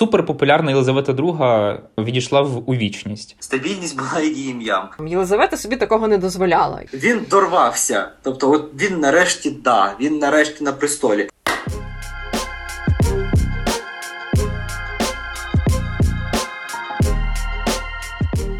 суперпопулярна Єлизавета II відійшла в увічність. Стабільність була її ім'ям. Єлизавета собі такого не дозволяла. Він дорвався. Тобто, от він нарешті да, він нарешті на престолі.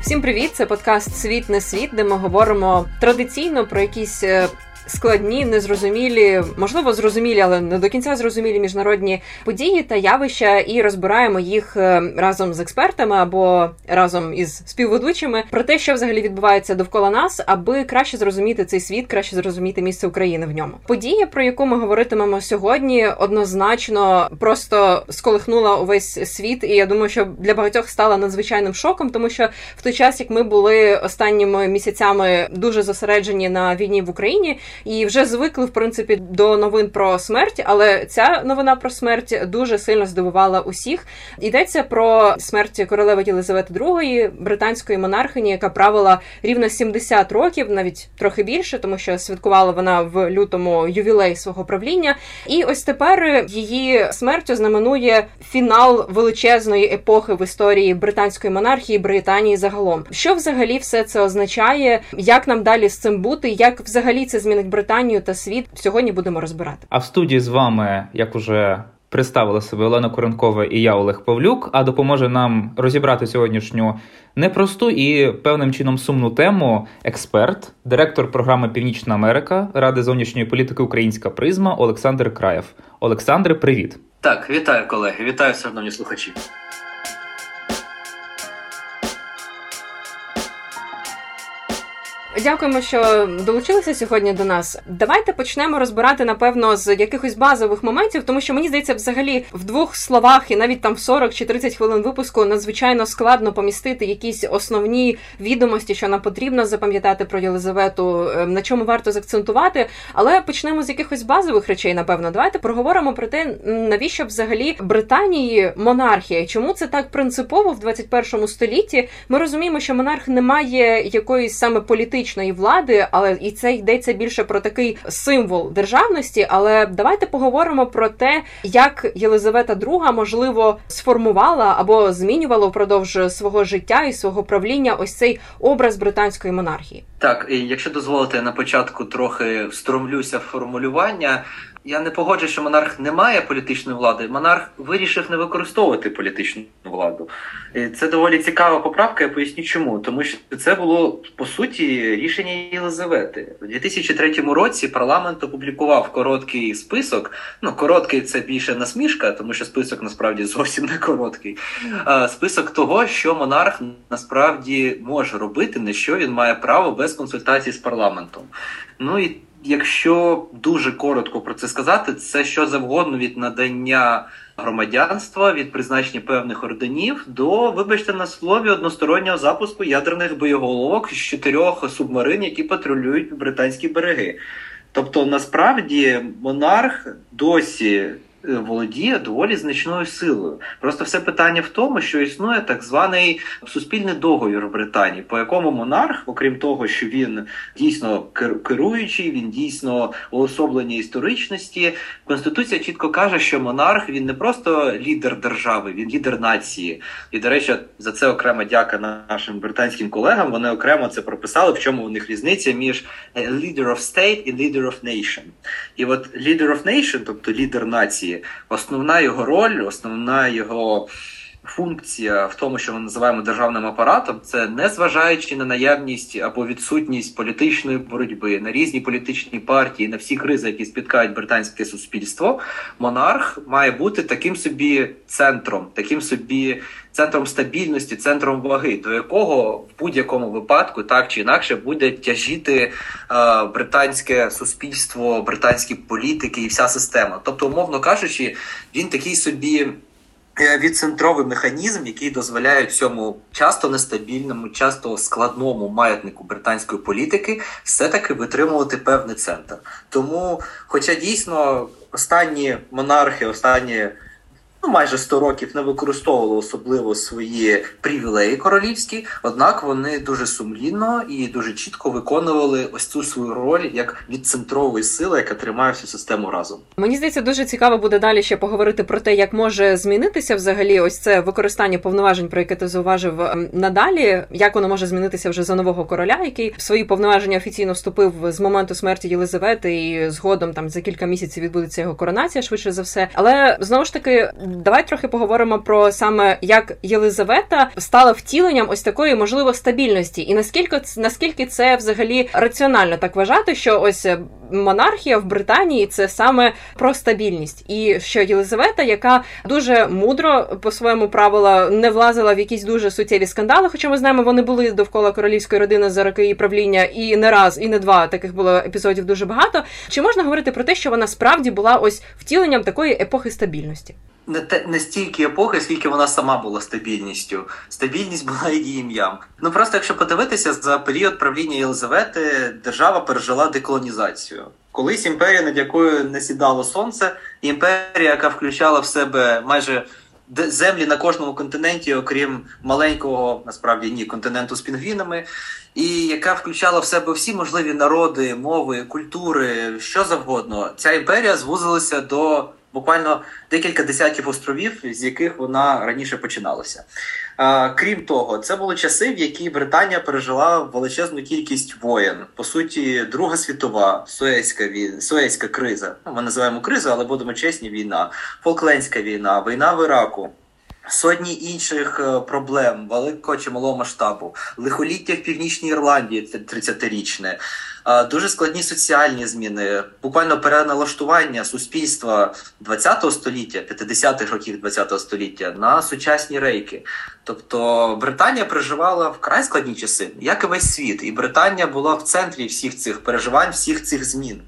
Всім привіт! Це подкаст Світ не світ, де ми говоримо традиційно про якісь е, складні, незрозумілі, можливо, зрозумілі, але не до кінця зрозумілі міжнародні події та явища, і розбираємо їх е, разом з експертами або разом із співведучими про те, що взагалі відбувається довкола нас, аби краще зрозуміти цей світ, краще зрозуміти місце України в ньому. Подія, про яку ми говоритимемо сьогодні, однозначно просто сколихнула увесь світ, і я думаю, що для багатьох стала надзвичайним шоком, тому що в той час, як ми були останніми місяцями дуже зосереджені на війні в Україні, і вже звикли в принципі до новин про смерть. Але ця новина про смерть дуже сильно здивувала усіх. Йдеться про смерть королеви Єлизавети II, британської монархині, яка правила рівно 70 років, навіть трохи більше, тому що святкувала вона в лютому ювілей свого правління. І ось тепер її смертю знаменує фінал величезної епохи в історії британської монархії Британії загалом. Що взагалі все це означає? Як нам далі з цим бути? Як взагалі це змінить Британію та світ сьогодні будемо розбирати. А в студії з вами, як уже представила себе Олена Коренкова і я Олег Павлюк, а допоможе нам розібрати сьогоднішню непросту і певним чином сумну тему. Експерт, директор програми Північна Америка Ради зовнішньої політики Українська Призма Олександр Краєв. Олександре, привіт. Так, вітаю колеги, вітаю шановні слухачі. Дякуємо, що долучилися сьогодні до нас. Давайте почнемо розбирати напевно з якихось базових моментів, тому що мені здається, взагалі в двох словах і навіть там в 40 чи 30 хвилин випуску надзвичайно складно помістити якісь основні відомості, що нам потрібно запам'ятати про Єлизавету, ем, на чому варто закцентувати. Але почнемо з якихось базових речей. Напевно, давайте проговоримо про те, навіщо взагалі Британії монархія, чому це так принципово в 21 столітті. Ми розуміємо, що монарх не має якоїсь саме політичної політичної влади, але і це йдеться більше про такий символ державності. Але давайте поговоримо про те, як Єлизавета II, можливо сформувала або змінювала впродовж свого життя і свого правління ось цей образ британської монархії. Так, і якщо дозволите, на початку трохи встромлюся в формулювання. Я не погоджуюсь, що монарх не має політичної влади. Монарх вирішив не використовувати політичну владу. І Це доволі цікава поправка. Я поясню, чому тому, що це було по суті рішення Єлизавети у 2003 році. Парламент опублікував короткий список. Ну короткий це більше насмішка, тому що список насправді зовсім не короткий. Список того, що монарх насправді може робити, на що він має право без консультації з парламентом. Ну і Якщо дуже коротко про це сказати, це що завгодно від надання громадянства від призначення певних орденів до, вибачте, на слові одностороннього запуску ядерних боєголовок з чотирьох субмарин, які патрулюють британські береги. Тобто, насправді монарх досі володіє доволі значною силою. Просто все питання в тому, що існує так званий суспільний договір в Британії, по якому монарх, окрім того, що він дійсно керуючий, він дійсно уособлення історичності. Конституція чітко каже, що монарх він не просто лідер держави, він лідер нації. І, до речі, за це окрема дяка нашим британським колегам. Вони окремо це прописали, в чому у них різниця між е, leader of state і leader of nation. І от leader of nation, тобто лідер нації основна його роль, основна його функція в тому, що ми називаємо державним апаратом, це не зважаючи на наявність або відсутність політичної боротьби на різні політичні партії, на всі кризи, які спіткають британське суспільство, монарх має бути таким собі центром, таким собі. Центром стабільності, центром ваги, до якого в будь-якому випадку так чи інакше буде тяжіти е, британське суспільство, британські політики і вся система. Тобто, умовно кажучи, він такий собі Е, відцентровий механізм, який дозволяє цьому часто нестабільному, часто складному маятнику британської політики все-таки витримувати певний центр. Тому, хоча дійсно останні монархи, останні ну, майже 100 років не використовували особливо свої привілеї королівські, однак вони дуже сумлінно і дуже чітко виконували ось цю свою роль як відцентрової сили, яка тримає всю систему разом. Мені здається, дуже цікаво буде далі ще поговорити про те, як може змінитися взагалі ось це використання повноважень, про яке ти зауважив ем, надалі. Як воно може змінитися вже за нового короля, який в свої повноваження офіційно вступив з моменту смерті Єлизавети, і згодом там за кілька місяців відбудеться його коронація, швидше за все. Але знову ж таки, давай трохи поговоримо про саме як Єлизавета стала втіленням ось такої можливо стабільності, і наскільки наскільки це взагалі раціонально так вважати, що ось монархія в Британії це саме про стабільність, і що Єлизавета, яка дуже мудро по своєму правила не влазила в якісь дуже суттєві скандали, хоча ми знаємо, вони були довкола королівської родини за роки її правління, і не раз, і не два таких було епізодів дуже багато. Чи можна говорити про те, що вона справді була ось втіленням такої епохи стабільності? Не те не стільки епохи, скільки вона сама була стабільністю. Стабільність була її ім'ям. Ну просто якщо подивитися за період правління Єлизавети, держава пережила деколонізацію. Колись імперія, над якою не сідало сонце, імперія, яка включала в себе майже землі на кожному континенті, окрім маленького, насправді ні, континенту з пінгвінами, і яка включала в себе всі можливі народи, мови, культури, що завгодно. Ця імперія звузилася до буквально декілька десятків островів, з яких вона раніше починалася. Крім того, це були часи, в які Британія пережила величезну кількість воєн. По суті, Друга світова Суецька війна, Суецька криза. Ну, ми називаємо кризу, але будемо чесні: війна, Фолклендська війна, війна в Іраку. Сотні інших е, проблем великого чи малого масштабу, лихоліття в північній Ірландії, 30-річне, дуже складні соціальні зміни, буквально переналаштування суспільства 20-го століття, 50-х років 20-го століття на сучасні рейки. Тобто Британія переживала вкрай складні часи, як і весь світ, і Британія була в центрі всіх цих переживань, всіх цих змін.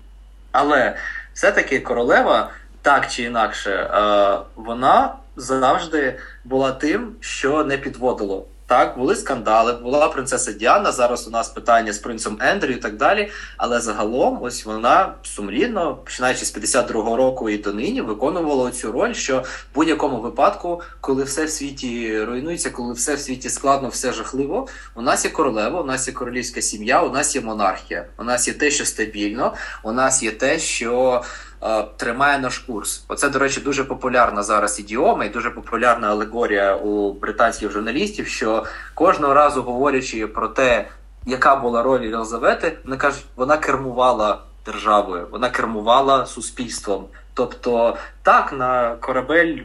Але все-таки королева так чи інакше, е, вона завжди була тим, що не підводило. Так, були скандали, була принцеса Діана. Зараз у нас питання з принцем Ендрю і так далі. Але загалом, ось вона сумлінно, починаючи з 52-го року і до нині, виконувала цю роль, що в будь-якому випадку, коли все в світі руйнується, коли все в світі складно, все жахливо. У нас є королева, у нас є королівська сім'я, у нас є монархія. У нас є те, що стабільно, у нас є те, що. Е, тримає наш курс. Оце, до речі, дуже популярна зараз ідіома і дуже популярна алегорія у британських журналістів, що кожного разу говорячи про те, яка була роль Єлизавети, вони кажуть, вона кермувала державою, вона кермувала суспільством. Тобто, так на корабель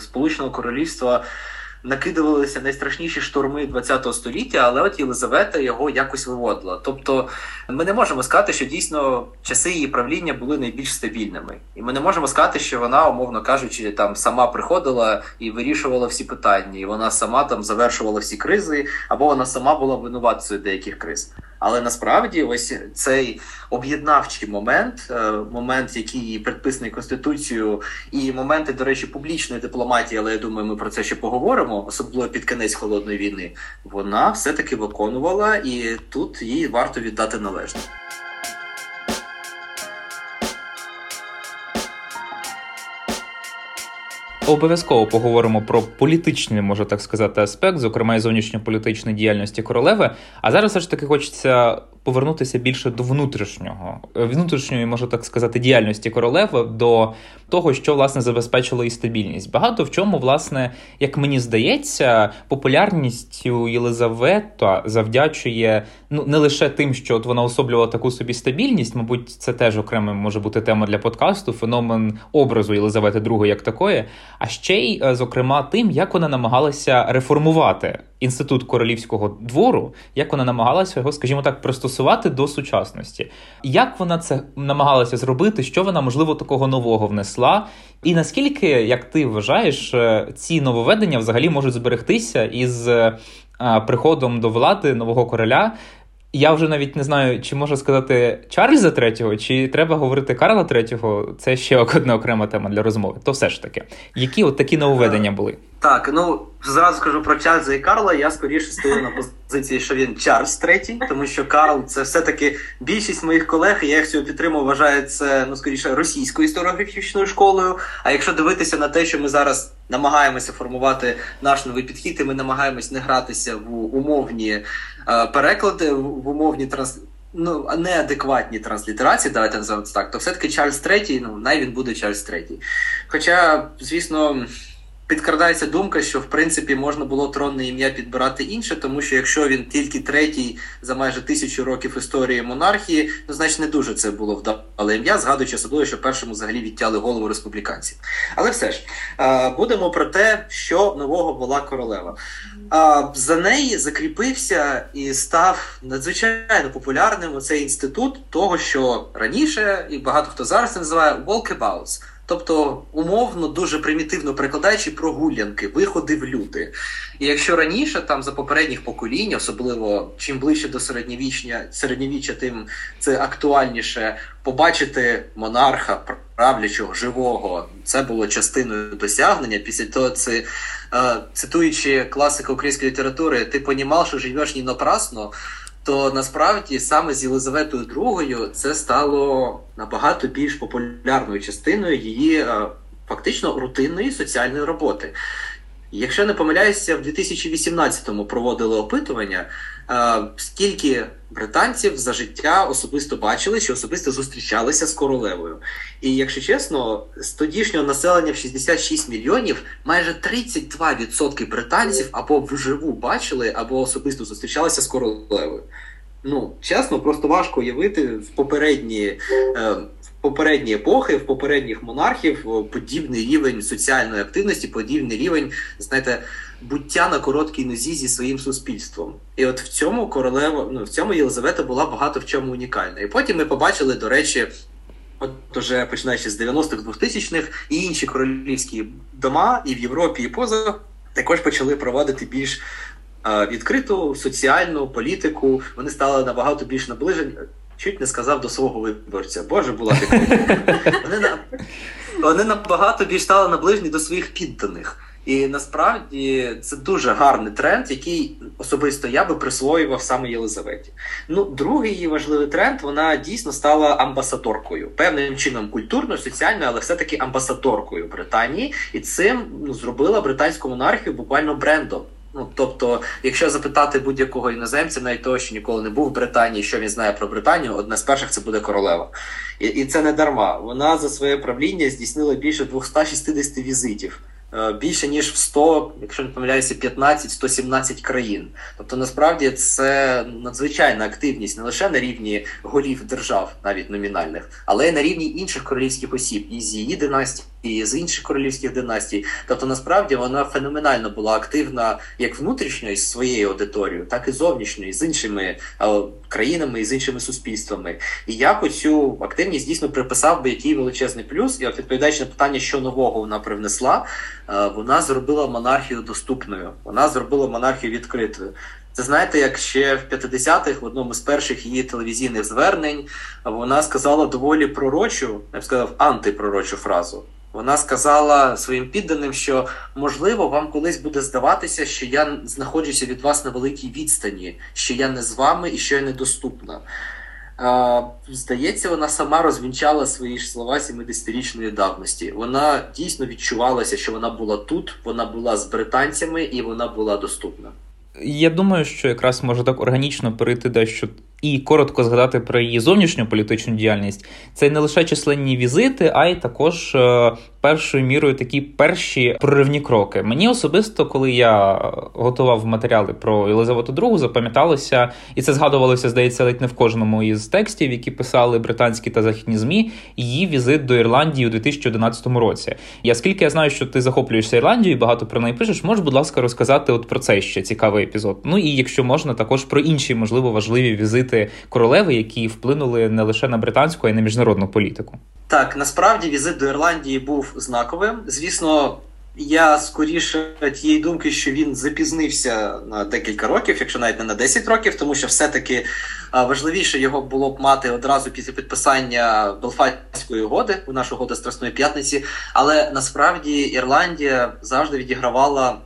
Сполученого Королівства накидувалися найстрашніші шторми ХХ століття, але от Єлизавета його якось виводила. Тобто, ми не можемо сказати, що дійсно часи її правління були найбільш стабільними, і ми не можемо сказати, що вона, умовно кажучи, там сама приходила і вирішувала всі питання, і вона сама там завершувала всі кризи, або вона сама була винуватцею деяких криз. Але насправді ось цей об'єднавчий момент, е, момент, який предписаний конституцією, і моменти, до речі, публічної дипломатії, але я думаю, ми про це ще поговоримо, особливо під кінець холодної війни, вона все таки виконувала, і тут їй варто віддати належне. Обов'язково поговоримо про політичний, можу так сказати, аспект, зокрема і зовнішньополітичної діяльності королеви. А зараз все ж таки хочеться повернутися більше до внутрішнього, внутрішньої, можу так сказати, діяльності королеви, до того, що власне забезпечило і стабільність. Багато в чому, власне, як мені здається, популярністю Єлизавета завдячує ну не лише тим, що от вона особлювала таку собі стабільність, мабуть, це теж окремо може бути тема для подкасту, феномен образу Єлизавети II як такої, а ще й, е, зокрема, тим, як вона намагалася реформувати інститут королівського двору, як вона намагалася його, скажімо так, пристосувати до сучасності. Як вона це намагалася зробити, що вона можливо такого нового внесла, і наскільки, як ти вважаєш, е, ці нововведення взагалі можуть зберегтися із е, приходом до влади нового короля? Я вже навіть не знаю, чи можна сказати Чарльза третього, чи треба говорити Карла третього. Це ще одна окрема тема для розмови. То все ж таки, які от такі нововведення були? Так, ну зразу скажу про Чарльза і Карла. Я скоріше стою на позиції, що він Чарльз третій, тому що Карл це все-таки більшість моїх колег, я їх цього підтримую, вважаю це ну скоріше російською історіографічною школою. А якщо дивитися на те, що ми зараз намагаємося формувати наш новий підхід, і ми намагаємось не гратися в умовні е, переклади, в умовні транс. Ну, неадекватні транслітерації, давайте називаємо це так, то все-таки Чарльз третій, ну най він буде Чарльз третій. Хоча, звісно підкрадається думка, що в принципі можна було тронне ім'я підбирати інше, тому що якщо він тільки третій за майже тисячу років історії монархії, ну значить не дуже це було вдале ім'я, згадуючи особливо, що першому взагалі відтяли голову республіканців. Але все ж будемо про те, що нового була королева. За неї закріпився і став надзвичайно популярним оцей інститут того, що раніше, і багато хто зараз називає walkabouts. Тобто, умовно, дуже примітивно перекладаючи прогулянки, виходи в люди. І якщо раніше, там за попередніх поколінь, особливо чим ближче до середньовічня, середньовіччя, тим це актуальніше побачити монарха правлячого, живого, це було частиною досягнення. Після того це е, цитуючи класика української літератури, ти понімав, що живеш не напрасно то насправді саме з Єлизаветою II це стало набагато більш популярною частиною її е, фактично рутинної соціальної роботи. Якщо не помиляюся, в 2018-му проводили опитування, скільки британців за життя особисто бачили, що особисто зустрічалися з королевою. І якщо чесно, з тодішнього населення в 66 мільйонів майже 32% британців або вживу бачили, або особисто зустрічалися з королевою. Ну, чесно, просто важко уявити в попередні. Е, попередні епохи, в попередніх монархів подібний рівень соціальної активності, подібний рівень, знаєте, буття на короткій нозі зі своїм суспільством. І от в цьому королева, ну в цьому Єлизавета була багато в чому унікальна. І потім ми побачили, до речі. От уже починаючи з 90-х 2000-х, і інші королівські дома і в Європі, і поза також почали проводити більш е, відкриту соціальну політику. Вони стали набагато більш наближені чуть не сказав до свого виборця. Боже, була Вони на вони набагато більш стали наближені до своїх підданих. І насправді це дуже гарний тренд, який особисто я би присвоював саме Єлизаветі. Ну, другий її важливий тренд, вона дійсно стала амбасадоркою, певним чином культурною, соціальною, але все-таки амбасадоркою Британії, і цим ну, зробила британську монархію буквально брендом. Ну, тобто, якщо запитати будь-якого іноземця, навіть того, що ніколи не був в Британії, що він знає про Британію, одне з перших це буде королева. І і це не дарма. Вона за своє правління здійснила більше 260 візитів. Е, більше ніж в 100, якщо не помиляюся, 15-117 країн. Тобто, насправді це надзвичайна активність не лише на рівні голів держав, навіть номінальних, але й на рівні інших королівських осіб і з її династії, і з інших королівських династій. Тобто, насправді вона феноменально була активна як внутрішньо із своєю аудиторією, так і зовнішньо, з іншими е, країнами і з іншими суспільствами. І я цю активність дійсно приписав би який величезний плюс, і от відповідаючи на питання, що нового вона привнесла. Е, вона зробила монархію доступною, вона зробила монархію відкритою. Це знаєте, як ще в 50-х, в одному з перших її телевізійних звернень, вона сказала доволі пророчу, я б сказав, антипророчу фразу. Вона сказала своїм підданим, що можливо вам колись буде здаватися, що я знаходжуся від вас на великій відстані, що я не з вами і що я недоступна. Здається, вона сама розвінчала свої ж слова 70-річної давності. Вона дійсно відчувалася, що вона була тут, вона була з британцями і вона була доступна. Я думаю, що якраз може так органічно перейти дещо і коротко згадати про її зовнішню політичну діяльність. Це не лише численні візити, а й також е, першою мірою такі перші проривні кроки. Мені особисто, коли я готував матеріали про Єлизавету II, запам'яталося, і це згадувалося, здається, ледь не в кожному із текстів, які писали британські та західні змі. Її візит до Ірландії у 2011 році. Я скільки я знаю, що ти захоплюєшся Ірландією, багато про неї пишеш, можеш, будь ласка, розказати от про цей ще цікавий епізод. Ну і якщо можна, також про інші можливо важливі візити королеви, які вплинули не лише на британську, а й на міжнародну політику. Так, насправді візит до Ірландії був знаковим. Звісно, Я скоріше тієї думки, що він запізнився на декілька років, якщо навіть не на 10 років, тому що все-таки важливіше його було б мати одразу після підписання Белфастської угоди у нашу угоду Страсної п'ятниці. Але насправді Ірландія завжди відігравала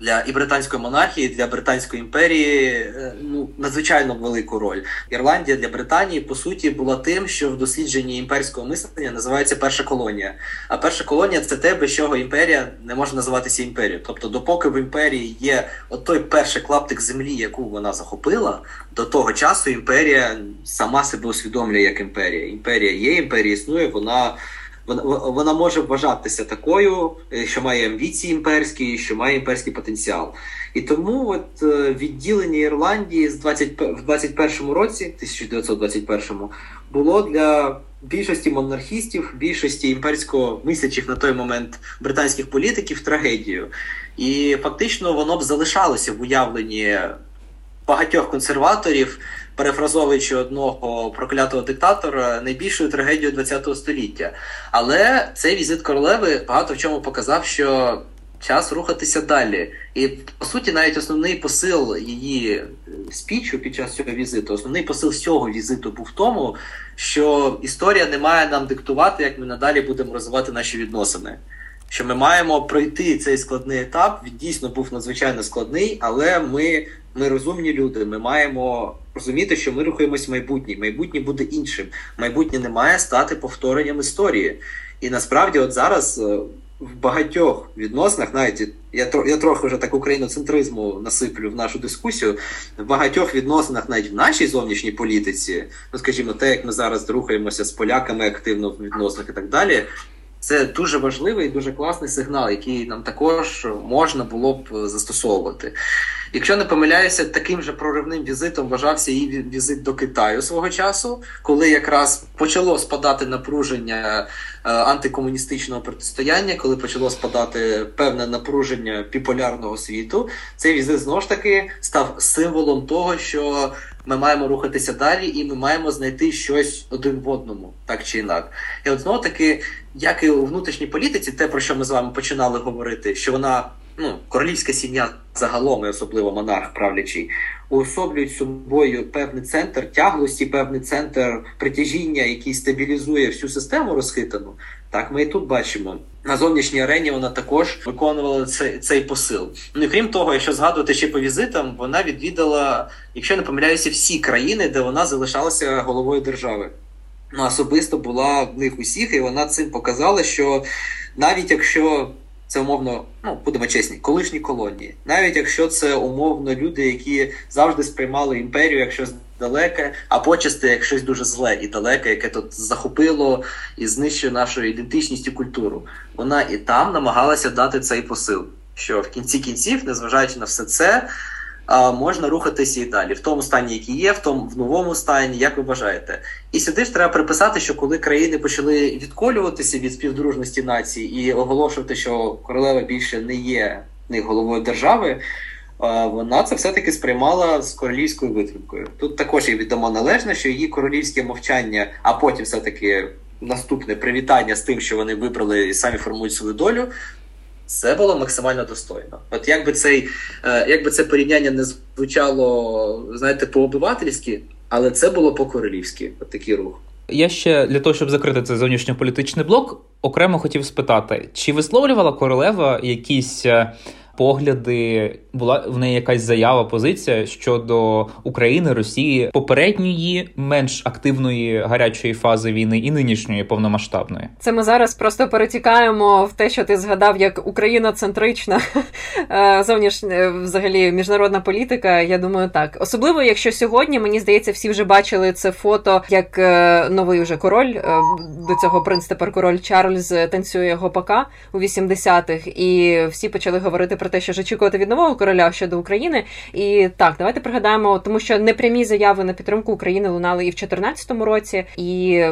для і британської монархії, для британської імперії е, ну надзвичайно велику роль. Ірландія для Британії по суті була тим, що в дослідженні імперського мислення називається перша колонія. А перша колонія це те, без чого імперія не може називатися імперією. Тобто, допоки в імперії є от той перший клаптик землі, яку вона захопила, до того часу імперія сама себе усвідомлює як імперія. Імперія є, імперія існує, вона вона вона може вважатися такою, е, що має амбіції імперські, що має імперський потенціал. І тому от е, відділення Ірландії з 20, в 21 році, 1921 було для більшості монархістів, більшості імперсько мислячих на той момент британських політиків трагедією. І фактично воно б залишалося в уявленні багатьох консерваторів перефразовуючи одного проклятого диктатора, найбільшою трагедією ХХ століття. Але цей візит королеви багато в чому показав, що час рухатися далі. І по суті, навіть основний посил її спічу під час цього візиту, основний посил цього візиту був в тому, що історія не має нам диктувати, як ми надалі будемо розвивати наші відносини. Що ми маємо пройти цей складний етап. Він дійсно був надзвичайно складний, але ми ми розумні люди. Ми маємо розуміти, що ми рухаємось в майбутнє. Майбутнє буде іншим. Майбутнє не має стати повторенням історії. І насправді, от зараз е, в багатьох відносинах, навіть я я трохи вже так україноцентризму насиплю в нашу дискусію. В багатьох відносинах, навіть в нашій зовнішній політиці, ну скажімо, те, як ми зараз рухаємося з поляками активно в відносинах і так далі. Це дуже важливий і дуже класний сигнал, який нам також можна було б застосовувати. Якщо не помиляюся, таким же проривним візитом вважався і візит до Китаю свого часу, коли якраз почало спадати напруження е, антикомуністичного протистояння, коли почало спадати певне напруження біполярного світу. Цей візит знову ж таки став символом того, що ми маємо рухатися далі, і ми маємо знайти щось один в одному, так чи інак. І от знову таки, як і у внутрішній політиці, те про що ми з вами починали говорити, що вона ну, королівська сім'я загалом, і особливо монарх правлячий, уособлюють собою певний центр тяглості, певний центр притяжіння, який стабілізує всю систему розхитану. Так ми і тут бачимо. На зовнішній арені вона також виконувала цей цей посил. Ну і крім того, якщо згадувати ще по візитам, вона відвідала, якщо не помиляюся, всі країни, де вона залишалася головою держави. Ну, особисто була в них усіх, і вона цим показала, що навіть якщо це умовно, ну будемо чесні, колишні колонії, навіть якщо це умовно люди, які завжди сприймали імперію як щось далеке, а почасти як щось дуже зле і далеке, яке тут захопило і знищує нашу ідентичність і культуру. Вона і там намагалася дати цей посил, що в кінці кінців, незважаючи на все це можна рухатися і далі в тому стані, який є, в тому в новому стані, як ви бажаєте. І сюди ж треба приписати, що коли країни почали відколюватися від співдружності націй і оголошувати, що королева більше не є не головою держави. Вона це все-таки сприймала з королівською витримкою. Тут також є відомо належно, що її королівське мовчання, а потім все-таки наступне привітання з тим, що вони вибрали і самі формують свою долю. Це було максимально достойно. От якби цей, е, якби це порівняння не звучало, знаєте, по-обивательськи, але це було по-королівськи. От такий рух. Я ще для того, щоб закрити цей зовнішньополітичний блок, окремо хотів спитати, чи висловлювала королева якісь е, погляди, була в неї якась заява, позиція щодо України, Росії, попередньої менш активної гарячої фази війни і нинішньої повномасштабної. Це ми зараз просто перетікаємо в те, що ти згадав як Україна-центрична е, зовнішня взагалі міжнародна політика. Я думаю, так особливо, якщо сьогодні мені здається, всі вже бачили це фото, як е, новий уже король е, до цього принц тепер король Чарльз танцює його пока у 80-х, і всі почали говорити про те, що ж очікувати від нового короля щодо України. І так, давайте пригадаємо, тому що непрямі заяви на підтримку України лунали і в 2014 році. І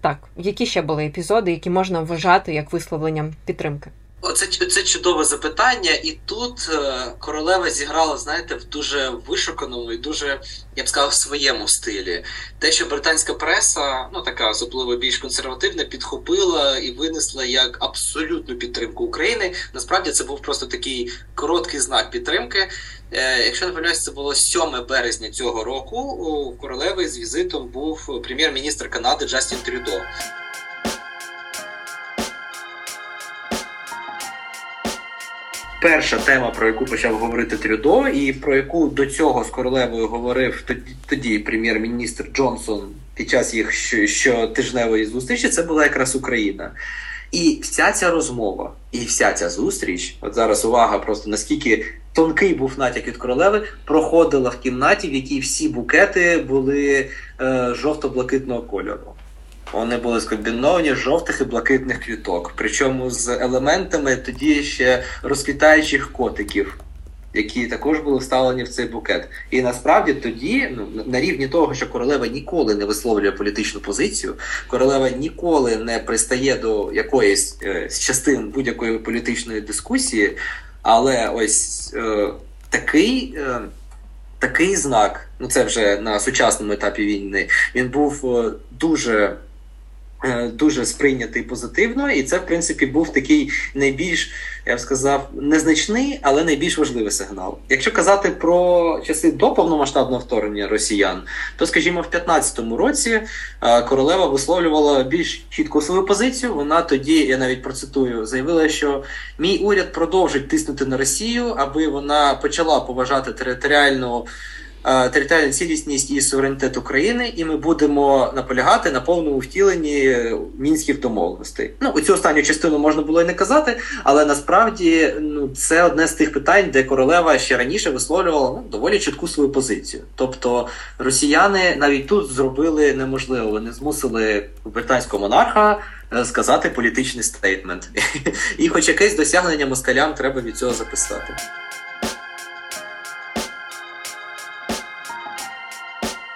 так, які ще були епізоди, які можна вважати як висловленням підтримки? Оце це чудове запитання, і тут е, королева зіграла, знаєте, в дуже вишуканому і дуже, я б сказав, в своєму стилі. Те, що британська преса, ну така особливо більш консервативна, підхопила і винесла як абсолютну підтримку України. Насправді це був просто такий короткий знак підтримки. Е, якщо не помиляюсь, це було 7 березня цього року. У королеви з візитом був прем'єр-міністр Канади Джастін Трюдо. Перша тема, про яку почав говорити Трюдо, і про яку до цього з королевою говорив тоді, тоді прем'єр-міністр Джонсон під час їх щотижневої зустрічі, це була якраз Україна. І вся ця розмова, і вся ця зустріч, от зараз увага, просто наскільки тонкий був натяк від королеви, проходила в кімнаті, в якій всі букети були е, жовто-блакитного кольору. Вони були скомбіновані з жовтих і блакитних квіток, причому з елементами тоді ще розквітаючих котиків, які також були вставлені в цей букет. І насправді тоді, ну на рівні того, що королева ніколи не висловлює політичну позицію, королева ніколи не пристає до якоїсь е, частин будь-якої політичної дискусії, але ось е, такий. Е, Такий знак, ну це вже на сучасному етапі війни, він був е, дуже дуже сприйнятий позитивно, і це, в принципі, був такий найбільш, я б сказав, незначний, але найбільш важливий сигнал. Якщо казати про часи до повномасштабного вторгнення росіян, то, скажімо, в 2015 році е, королева висловлювала більш чітку свою позицію. Вона тоді, я навіть процитую, заявила, що мій уряд продовжить тиснути на Росію, аби вона почала поважати територіальну. Е, територіальну цілісність і суверенітет України, і ми будемо наполягати на повному втіленні мінських домовленостей. Ну у цю останню частину можна було і не казати, але насправді ну це одне з тих питань, де королева ще раніше висловлювала ну, доволі чітку свою позицію. Тобто росіяни навіть тут зробили неможливо, вони змусили британського монарха. Е, сказати політичний стейтмент, і хоч якесь досягнення москалям треба від цього записати.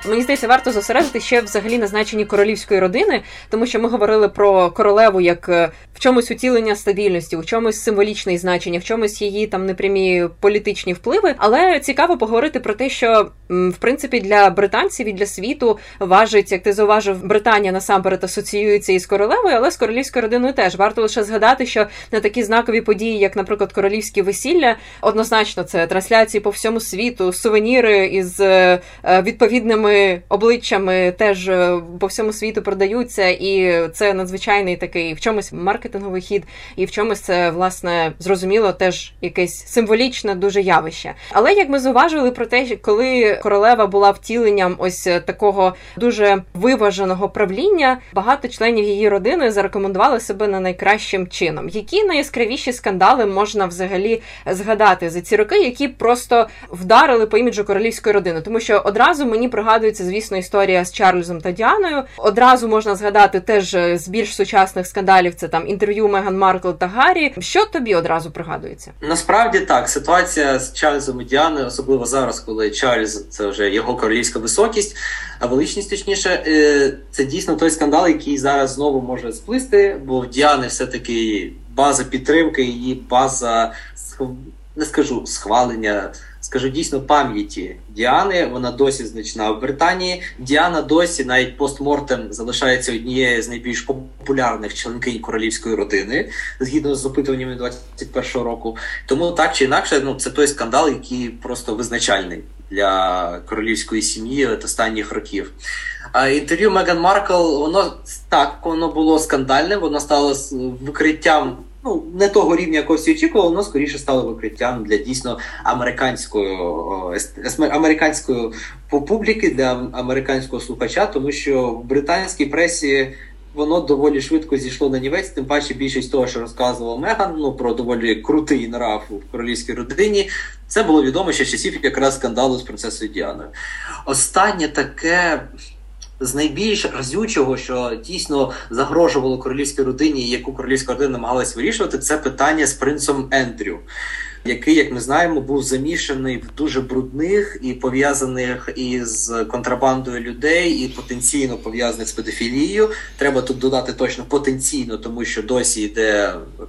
Мені здається, варто зосередити ще взагалі на значенні королівської родини, тому що ми говорили про королеву як е, чомусь утілення стабільності, у чомусь символічне значення, в чомусь її там непрямі політичні впливи. Але цікаво поговорити про те, що в принципі для британців і для світу важить, як ти зауважив, Британія насамперед асоціюється із королевою, але з королівською родиною теж варто лише згадати, що на такі знакові події, як, наприклад, королівські весілля, однозначно це трансляції по всьому світу, сувеніри із е, відповідними обличчями теж е, по всьому світу продаються, і це надзвичайний такий в чомусь маркетинговий хід, і в чомусь це власне зрозуміло теж якесь символічне дуже явище. Але як ми зауважили про те, коли королева була втіленням ось такого дуже виваженого правління, багато членів її родини зарекомендували себе на найкращим чином. Які найяскравіші скандали можна взагалі згадати за ці роки, які просто вдарили по іміджу королівської родини, тому що одразу мені пригадують згадується, звісно, історія з Чарльзом та Діаною. Одразу можна згадати теж е, з більш сучасних скандалів. Це там інтерв'ю Меган Маркл та Гаррі. Що тобі одразу пригадується? Насправді так, ситуація з Чарльзом і Діаною, особливо зараз, коли Чарльз це вже його королівська високість, а величність точніше, е, це дійсно той скандал, який зараз знову може сплисти, бо в Діани все таки база підтримки, її база не скажу схвалення скажу дійсно пам'яті Діани. Вона досі значна в Британії. Діана досі навіть постмортем залишається однією з найбільш популярних членкинь королівської родини згідно з опитуваннями 21-го року. Тому так чи інакше, ну це той скандал, який просто визначальний для королівської сім'ї останніх років. А інтерв'ю Меган Маркл, воно так воно було скандальним, воно стало викриттям ну не того рівня, якого всі очікували, воно скоріше стало викриттям для дійсно американської американської публіки, для американського слухача, тому що в британській пресі. Воно доволі швидко зійшло на нівець, тим паче більшість того, що розказував Меган, ну про доволі крутий нрав у королівській родині. Це було відомо ще часів якраз скандалу з принцесою Діаною. Останнє таке з найбільш разючого, що дійсно загрожувало королівській родині, яку королівська родина намагалась вирішувати, це питання з принцем Ендрю. Який, як ми знаємо, був замішаний в дуже брудних і пов'язаних із контрабандою людей, і потенційно пов'язаних з педофілією. Треба тут додати точно потенційно, тому що досі йде е,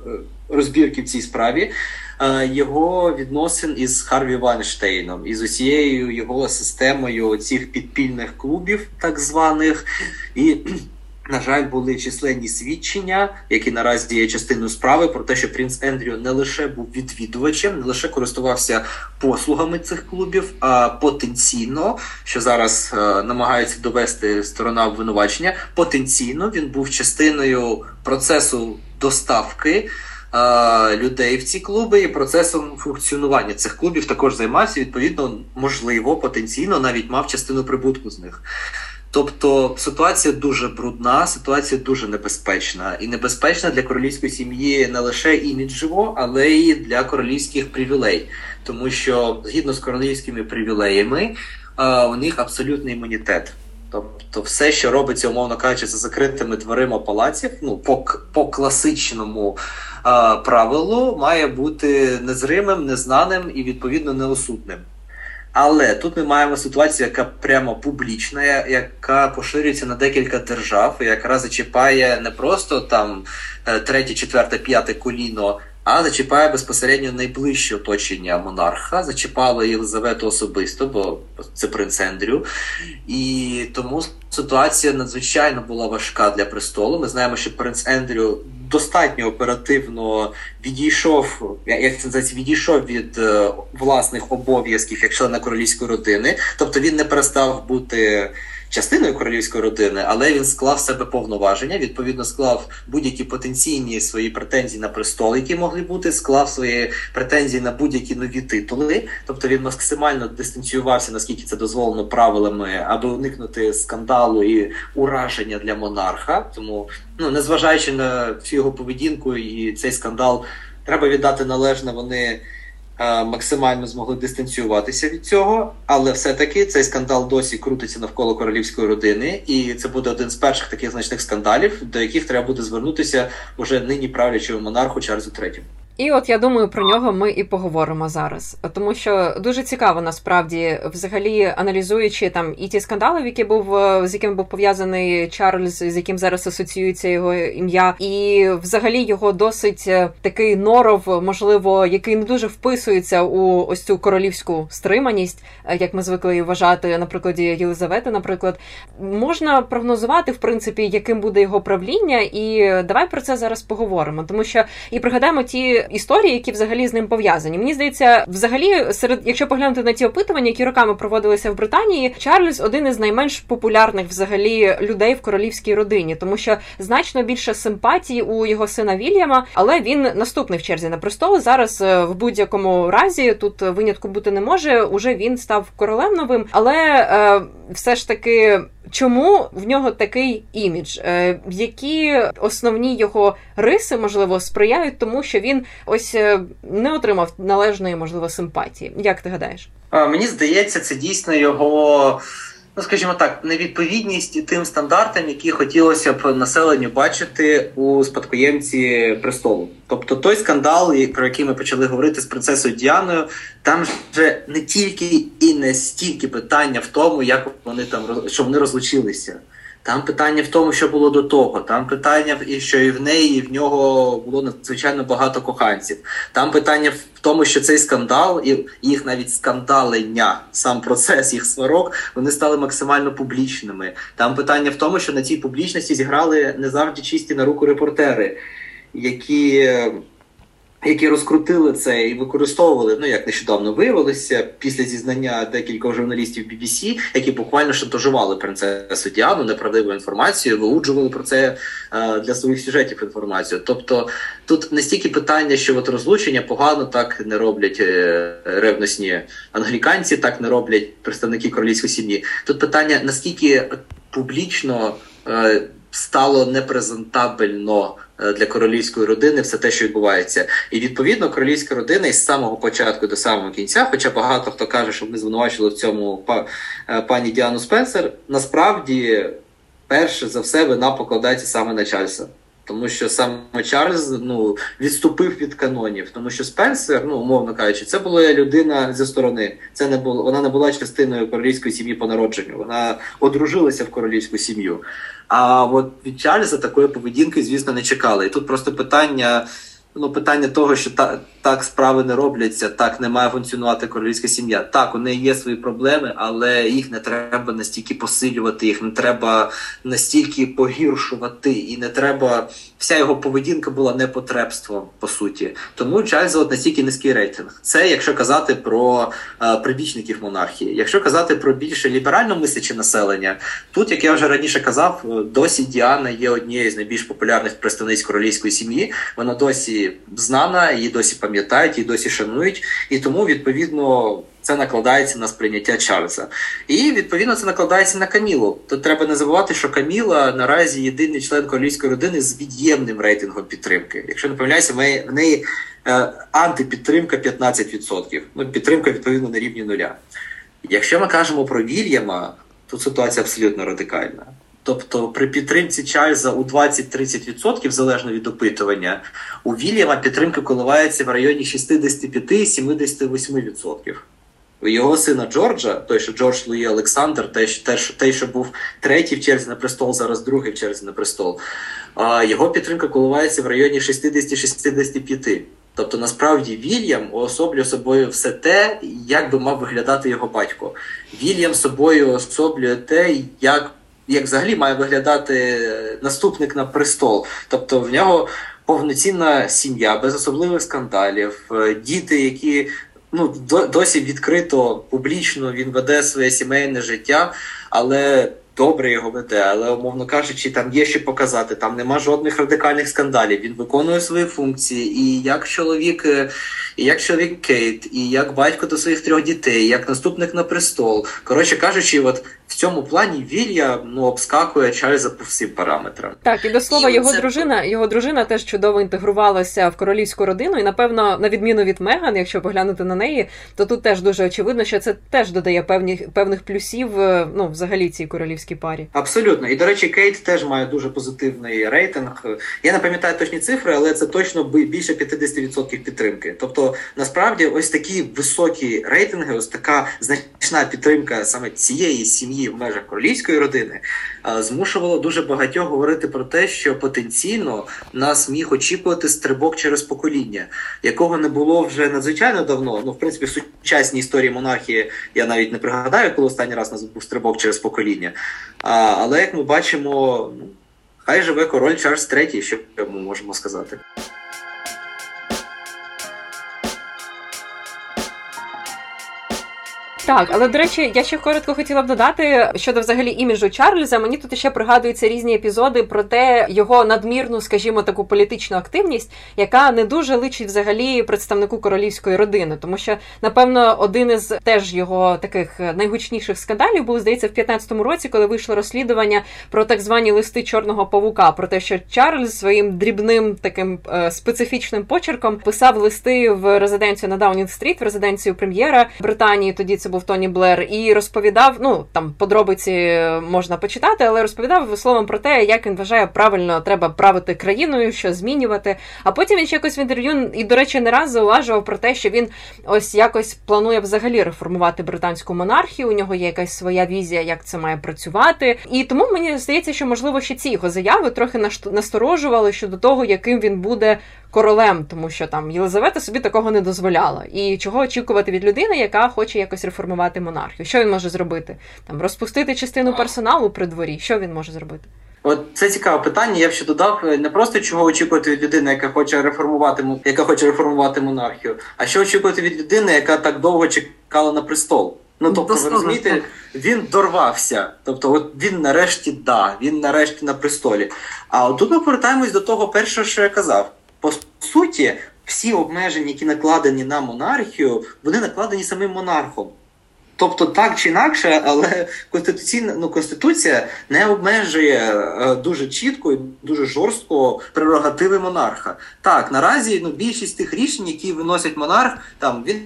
розбірки в цій справі. Е, його відносин із Харві Вайнштейном і з усією його системою цих підпільних клубів, так званих, і на жаль, були численні свідчення, які наразі є частиною справи, про те, що принц Ендрю не лише був відвідувачем, не лише користувався послугами цих клубів, а потенційно, що зараз е, намагається довести сторона обвинувачення, потенційно він був частиною процесу доставки. Е, людей в ці клуби і процесом функціонування цих клубів також займався. Відповідно, можливо, потенційно навіть мав частину прибутку з них. Тобто ситуація дуже брудна, ситуація дуже небезпечна і небезпечна для королівської сім'ї не лише іміджево, але й для королівських привілей, тому що згідно з королівськими привілеями е, у них абсолютний імунітет. Тобто, все, що робиться, умовно кажучи, за закритими дверима палаців, ну по по класичному правилу, має бути незримим, незнаним і відповідно неосудним. Але тут ми маємо ситуацію, яка прямо публічна, яка поширюється на декілька держав, і яка зачіпає не просто там е, третє, четверте, п'яте коліно, а зачіпає безпосередньо найближче оточення монарха, зачіпало Єлизавету особисто, бо це принц Ендрю. І тому ситуація надзвичайно була важка для престолу. Ми знаємо, що принц Ендрю достатньо оперативно відійшов, як це називається, відійшов від е, власних обов'язків як члена королівської родини, тобто він не перестав бути частиною королівської родини, але він склав себе повноваження. Відповідно, склав будь-які потенційні свої претензії на престол, які могли бути, склав свої претензії на будь-які нові титули. Тобто він максимально дистанціювався, наскільки це дозволено правилами, аби уникнути скандалу і ураження для монарха. Тому, ну незважаючи на всю його поведінку і цей скандал, треба віддати належне вони. Е, максимально змогли дистанціюватися від цього, але все-таки цей скандал досі крутиться навколо королівської родини, і це буде один з перших таких значних скандалів, до яких треба буде звернутися уже нині правлячому монарху Чарльзу Третьому. І от я думаю, про нього ми і поговоримо зараз, тому що дуже цікаво насправді, взагалі аналізуючи там і ті скандали, в які був е, з яким був пов'язаний Чарльз, з яким зараз асоціюється його ім'я, і взагалі його досить е, такий норов, можливо, який не дуже вписується у ось цю королівську стриманість, е, як ми звикли вважати на прикладі Єлизавети. Наприклад, можна прогнозувати в принципі, яким буде його правління, і давай про це зараз поговоримо, тому що і пригадаємо ті історії, які взагалі з ним пов'язані. Мені здається, взагалі, серед, якщо поглянути на ті опитування, які роками проводилися в Британії, Чарльз один із найменш популярних взагалі людей в королівській родині, тому що значно більше симпатії у його сина Вільяма, але він наступний в черзі на престол. Зараз е, в будь-якому разі тут винятку бути не може. Уже він став королем новим, але е, все ж таки. Чому в нього такий імідж? Е, які основні його риси можливо сприяють тому, що він ось е, не отримав належної можливо симпатії? Як ти гадаєш? Мені здається, це дійсно його ну скажімо так, невідповідність тим стандартам, які хотілося б населенню бачити у спадкоємці престолу. Тобто той скандал, про який ми почали говорити з принцесою Діаною, там вже не тільки і не стільки питання в тому, як вони там що вони розлучилися. Там питання в тому, що було до того. Там питання і що і в неї, і в нього було надзвичайно багато коханців. Там питання в тому, що цей скандал, і їх навіть скандалення, сам процес їх сварок, вони стали максимально публічними. Там питання в тому, що на цій публічності зіграли не завжди чисті на руку репортери, які які розкрутили це і використовували, ну як нещодавно виявилося, після зізнання декількох журналістів BBC, які буквально шантажували принцесу Діану неправдиву інформацію, вилуджували про це е, для своїх сюжетів інформацію. Тобто тут не стільки питання, що от розлучення погано так не роблять е, ревностні англіканці, так не роблять представники королівської сім'ї. Тут питання наскільки публічно е, стало непрезентабельно. Е, для королівської родини все те, що відбувається, і відповідно королівська родина із самого початку до самого кінця, хоча багато хто каже, що ми звинувачили в цьому е, пані Діану Спенсер, насправді перше за все вона покладається саме на Чарльза. Тому що саме Чарльз ну, відступив від канонів, тому що Спенсер, ну умовно кажучи, це була людина зі сторони. Це не було, вона не була частиною королівської сім'ї по народженню. Вона одружилася в королівську сім'ю. А от від Чарльза такої поведінки, звісно, не чекали. І тут просто питання. Ну, питання того, що та, так справи не робляться, так не має функціонувати королівська сім'я. Так, у неї є свої проблеми, але їх не треба настільки посилювати, їх не треба настільки погіршувати, і не треба. Вся його поведінка була непотребством, по суті. Тому Чарльза от настільки низький рейтинг. Це якщо казати про а, прибічників монархії. Якщо казати про більше ліберально мисляче населення, тут, як я вже раніше казав, досі Діана є однією з найбільш популярних представниць королівської сім'ї. Вона досі знана, її досі пам'ятають, її досі шанують, і тому відповідно. Це накладається на сприйняття Чарльза. І відповідно це накладається на Камілу. Тут треба не забувати, що Каміла наразі єдиний член королівської родини з від'ємним рейтингом підтримки. Якщо не помиляюся, в неї е, антипідтримка 15%. Ну, підтримка відповідно на рівні нуля. Якщо ми кажемо про Вільяма, тут ситуація абсолютно радикальна. Тобто при підтримці Чарльза у 20-30% залежно від опитування, у Вільяма підтримка коливається в районі 65-78%. У його сина Джорджа, той, що Джордж Луї Олександр, той, що, той, що був третій в черзі на престол, зараз другий в черзі на престол, його підтримка коливається в районі 60-65%. Тобто, насправді, Вільям уособлює собою все те, як би мав виглядати його батько. Вільям собою уособлює те, як як взагалі має виглядати наступник на престол. Тобто в нього повноцінна сім'я без особливих скандалів, діти, які ну досі відкрито публічно він веде своє сімейне життя, але добре його веде, але умовно кажучи, там є що показати. Там нема жодних радикальних скандалів. Він виконує свої функції, і як чоловік, і як чоловік Кейт, і як батько до своїх трьох дітей, і як наступник на престол. Коротше кажучи, от в цьому плані Вілья ну обскакує Чарльза по всім параметрам. Так і до слова, і його це... дружина, його дружина теж чудово інтегрувалася в королівську родину, і напевно, на відміну від Меган, якщо поглянути на неї, то тут теж дуже очевидно, що це теж додає певні певних плюсів. е, Ну, взагалі цій королівській парі. Абсолютно, і до речі, Кейт теж має дуже позитивний рейтинг. Я не пам'ятаю точні цифри, але це точно більше 50% підтримки. Тобто, насправді, ось такі високі рейтинги, ось така значна підтримка саме цієї сім'ї в межах королівської родини змушувало дуже багатьох говорити про те, що потенційно нас міг очікувати стрибок через покоління, якого не було вже надзвичайно давно. Ну, в принципі, в сучасній історії монархії я навіть не пригадаю, коли останній раз нас був стрибок через покоління. А, Але як ми бачимо, ну, хай живе король Чарльз III, що ми можемо сказати. Так, але до речі, я ще коротко хотіла б додати щодо взагалі іміджу Чарльза. Мені тут ще пригадуються різні епізоди про те, його надмірну, скажімо, таку політичну активність, яка не дуже личить взагалі представнику королівської родини, тому що напевно один із теж його таких найгучніших скандалів був здається в 15-му році, коли вийшло розслідування про так звані листи чорного павука, про те, що Чарльз своїм дрібним таким е, специфічним почерком писав листи в резиденцію на Даунінг-стріт, в резиденцію прем'єра Британії. Тоді це був Тоні Блер, і розповідав. Ну там подробиці можна почитати, але розповідав словом про те, як він вважає правильно треба правити країною, що змінювати. А потім він ще якось в інтерв'ю і, до речі, не раз зауважував про те, що він ось якось планує взагалі реформувати британську монархію. У нього є якась своя візія, як це має працювати. І тому мені здається, що можливо ще ці його заяви трохи насторожували щодо того, яким він буде королем, тому що там Єлизавета собі такого не дозволяла. І чого очікувати від людини, яка хоче якось реформувати монархію? Що він може зробити? Там розпустити частину персоналу при дворі? Що він може зробити? От це цікаве питання. Я б ще додав не просто чого очікувати від людини, яка хоче реформувати яка хоче реформувати монархію, а що очікувати від людини, яка так довго чекала на престол. Ну тобто, ви розумієте, він дорвався. Тобто, от він нарешті да, він нарешті на престолі. А от тут ми повертаємось до того першого, що я казав по суті, всі обмеження, які накладені на монархію, вони накладені самим монархом. Тобто, так чи інакше, але конституційна ну конституція не обмежує е, дуже чітко і дуже жорстко прерогативи монарха. Так, наразі ну більшість тих рішень, які виносять монарх, там він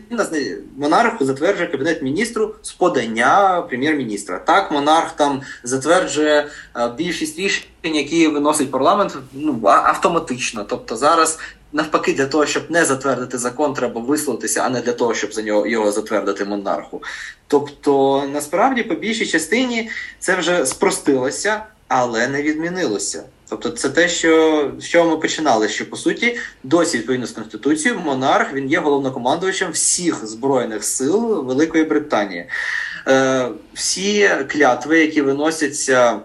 монарх затверджує кабінет міністру з подання прем'єр-міністра. Так, монарх там затверджує е, більшість рішень, які виносить парламент, ну автоматично. Тобто зараз навпаки, для того, щоб не затвердити закон, треба висловитися, а не для того, щоб за нього його затвердити монарху. Тобто, насправді, по більшій частині це вже спростилося, але не відмінилося. Тобто, це те, що з чого ми починали. Що по суті, досі відповідно з конституцією, монарх він є головнокомандувачем всіх збройних сил Великої Британії. Е, Всі клятви, які виносяться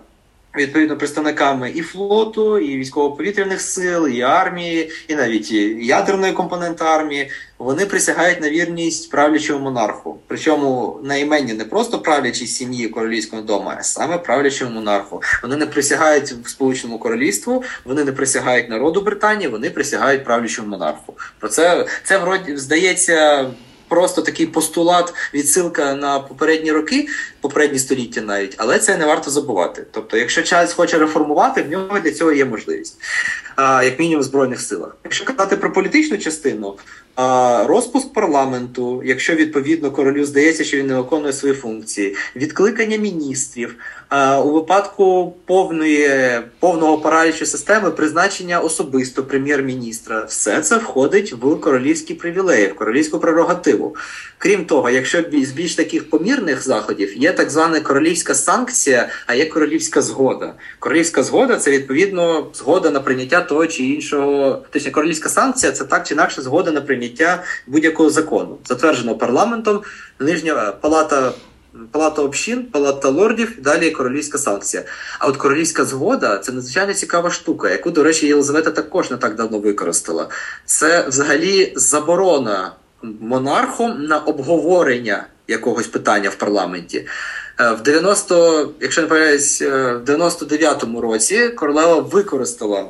відповідно представниками і флоту, і військово-повітряних сил, і армії, і навіть ядерної компоненти армії. Вони присягають на вірність правлячому монарху. Причому найменні не просто правлячій сім'ї королівського дому, а саме правлячому монарху. Вони не присягають в Сполученому Королівству, вони не присягають народу Британії, вони присягають правлячому монарху. Про це це вроді здається просто такий постулат, відсилка на попередні роки, попередні століття навіть, але це не варто забувати. Тобто, якщо Чарльз хоче реформувати, в нього для цього є можливість, а, як мінімум в збройних силах. Якщо казати про політичну частину, а, розпуск парламенту, якщо відповідно королю здається, що він не виконує свої функції, відкликання міністрів. У випадку повної повного паралічу системи призначення особисто прем'єр-міністра, все це входить в королівські привілеї, в королівську прерогативу. Крім того, якщо з більш таких помірних заходів є так звана королівська санкція, а є королівська згода. Королівська згода це відповідно згода на прийняття того чи іншого. Тобто королівська санкція це так чи інакше згода на прийняття будь-якого закону, затвердженого парламентом. Нижня палата Палата общин, палата лордів, далі королівська санкція. А от королівська згода це надзвичайно цікава штука, яку, до речі, Єлизавета також не так давно використала. Це взагалі заборона монархом на обговорення якогось питання в парламенті. Е, в 90, якщо не помиляюсь, е, в 99-му році королева використала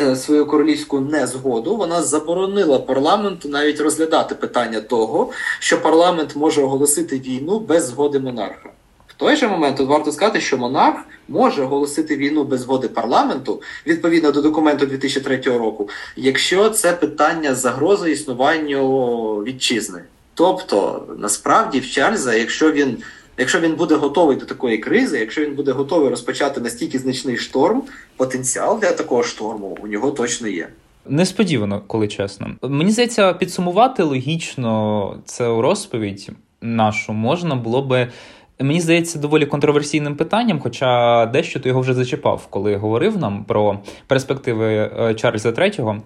Е, свою королівську незгоду, вона заборонила парламенту навіть розглядати питання того, що парламент може оголосити війну без згоди монарха. Той же момент тут варто сказати, що монарх може оголосити війну без згоди парламенту відповідно до документу 2003 року, якщо це питання загрози існуванню вітчизни. Тобто, насправді, в Чарльза, якщо він Якщо він буде готовий до такої кризи, якщо він буде готовий розпочати настільки значний шторм, потенціал для такого шторму у нього точно є. Несподівано, коли чесно. Мені здається, підсумувати логічно цю розповідь нашу можна було би. Мені здається, доволі контроверсійним питанням, хоча дещо ти його вже зачіпав, коли говорив нам про перспективи е, Чарльза III.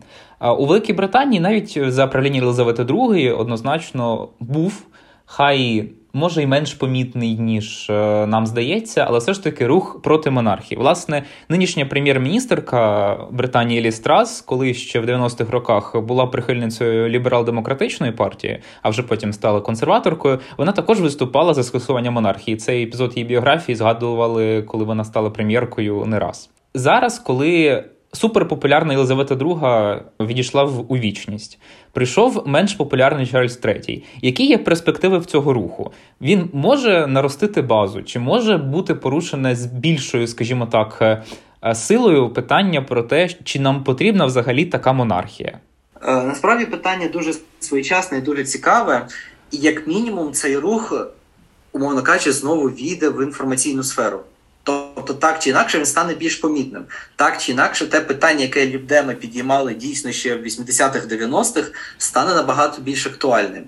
У Великій Британії навіть за правління Єлизавети II однозначно був хай може й менш помітний, ніж е, нам здається, але все ж таки рух проти монархії. Власне, нинішня прем'єр-міністерка Британії Елі Страс, коли ще в 90-х роках була прихильницею ліберал-демократичної партії, а вже потім стала консерваторкою. Вона також виступала за скасування монархії. Цей епізод її біографії згадували, коли вона стала прем'єркою не раз. Зараз, коли суперпопулярна Єлизавета II відійшла в у вічність. Прийшов менш популярний Чарльз III. Які є перспективи в цього руху? Він може наростити базу, чи може бути порушене з більшою, скажімо так, е, е, силою питання про те, чи нам потрібна взагалі така монархія? Е, насправді питання дуже своєчасне і дуже цікаве, і як мінімум, цей рух, умовно кажучи, знову війде в інформаційну сферу. Тобто, так чи інакше він стане більш помітним. Так чи інакше, те питання, яке Лібдеми підіймали дійсно ще в 80-х, 90-х, стане набагато більш актуальним.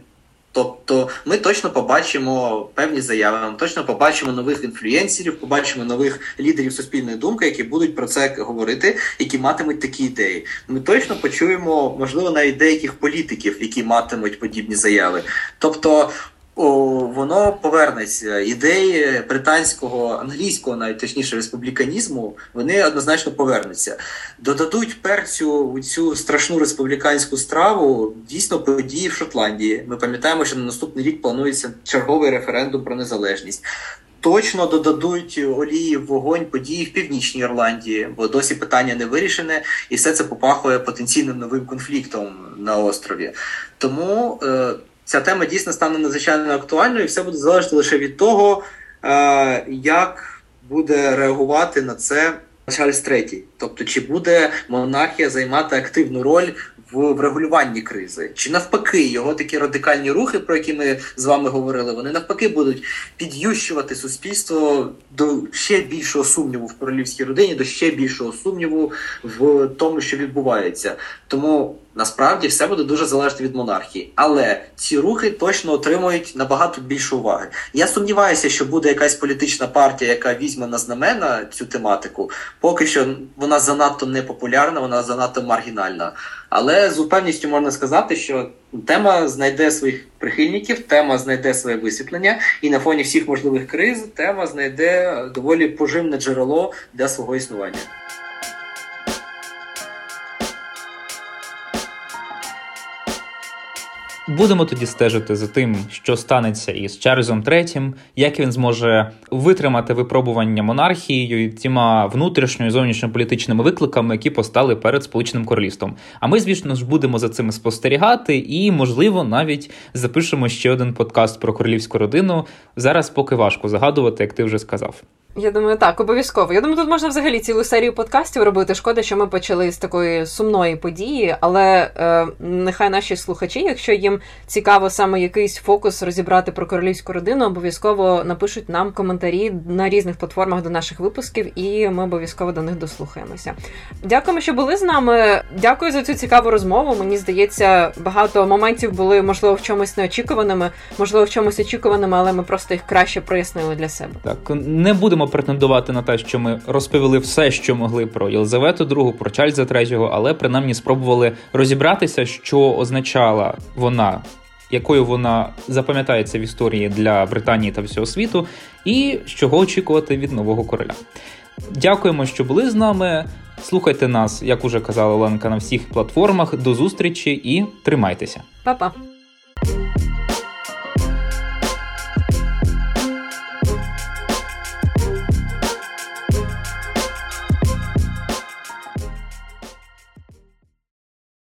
Тобто ми точно побачимо певні заяви, ми точно побачимо нових інфлюенсерів, побачимо нових лідерів суспільної думки, які будуть про це говорити, які матимуть такі ідеї. Ми точно почуємо, можливо, навіть деяких політиків, які матимуть подібні заяви. Тобто, воно повернеться. Ідеї британського, англійського, навіть точніше, республіканізму, вони однозначно повернуться. Додадуть перцю у цю страшну республіканську страву дійсно події в Шотландії. Ми пам'ятаємо, що на наступний рік планується черговий референдум про незалежність. Точно додадуть олії в вогонь події в північній Ірландії, бо досі питання не вирішене, і все це попахує потенційним новим конфліктом на острові. Тому. Е, ця тема дійсно стане надзвичайно актуальною, і все буде залежати лише від того, е, як буде реагувати на це Чарльз третій. Тобто, чи буде монархія займати активну роль в врегулюванні кризи, чи навпаки, його такі радикальні рухи, про які ми з вами говорили, вони навпаки будуть під'ющувати суспільство до ще більшого сумніву в королівській родині, до ще більшого сумніву в тому, що відбувається. Тому насправді все буде дуже залежати від монархії, але ці рухи точно отримують набагато більше уваги. Я сумніваюся, що буде якась політична партія, яка візьме на знамена цю тематику. Поки що вона занадто непопулярна, вона занадто маргінальна. Але з упевністю можна сказати, що тема знайде своїх прихильників, тема знайде своє висвітлення, і на фоні всіх можливих криз тема знайде доволі поживне джерело для свого існування. Будемо тоді стежити за тим, що станеться із Чарльзом III, як він зможе витримати випробування монархією і тіма внутрішньо і зовнішньополітичними викликами, які постали перед Сполученим Королівством. А ми, звісно ж, будемо за цим спостерігати і, можливо, навіть запишемо ще один подкаст про королівську родину. Зараз поки важко загадувати, як ти вже сказав. Я думаю, так, обов'язково. Я думаю, тут можна взагалі цілу серію подкастів робити. Шкода, що ми почали з такої сумної події, але е, нехай наші слухачі, якщо їм цікаво саме якийсь фокус розібрати про королівську родину, обов'язково напишуть нам коментарі на різних платформах до наших випусків, і ми обов'язково до них дослухаємося. Дякуємо, що були з нами. Дякую за цю цікаву розмову. Мені здається, багато моментів були можливо в чомусь неочікуваними, можливо, в чомусь очікуваними, але ми просто їх краще прояснили для себе. Так не будемо будемо претендувати на те, що ми розповіли все, що могли про Єлизавету II, про Чарльза III, але принаймні спробували розібратися, що означала вона. Якою вона запам'ятається в історії для Британії та всього світу, і чого очікувати від нового короля? Дякуємо, що були з нами. Слухайте нас, як уже казала Оленка, на всіх платформах. До зустрічі і тримайтеся. Па-па!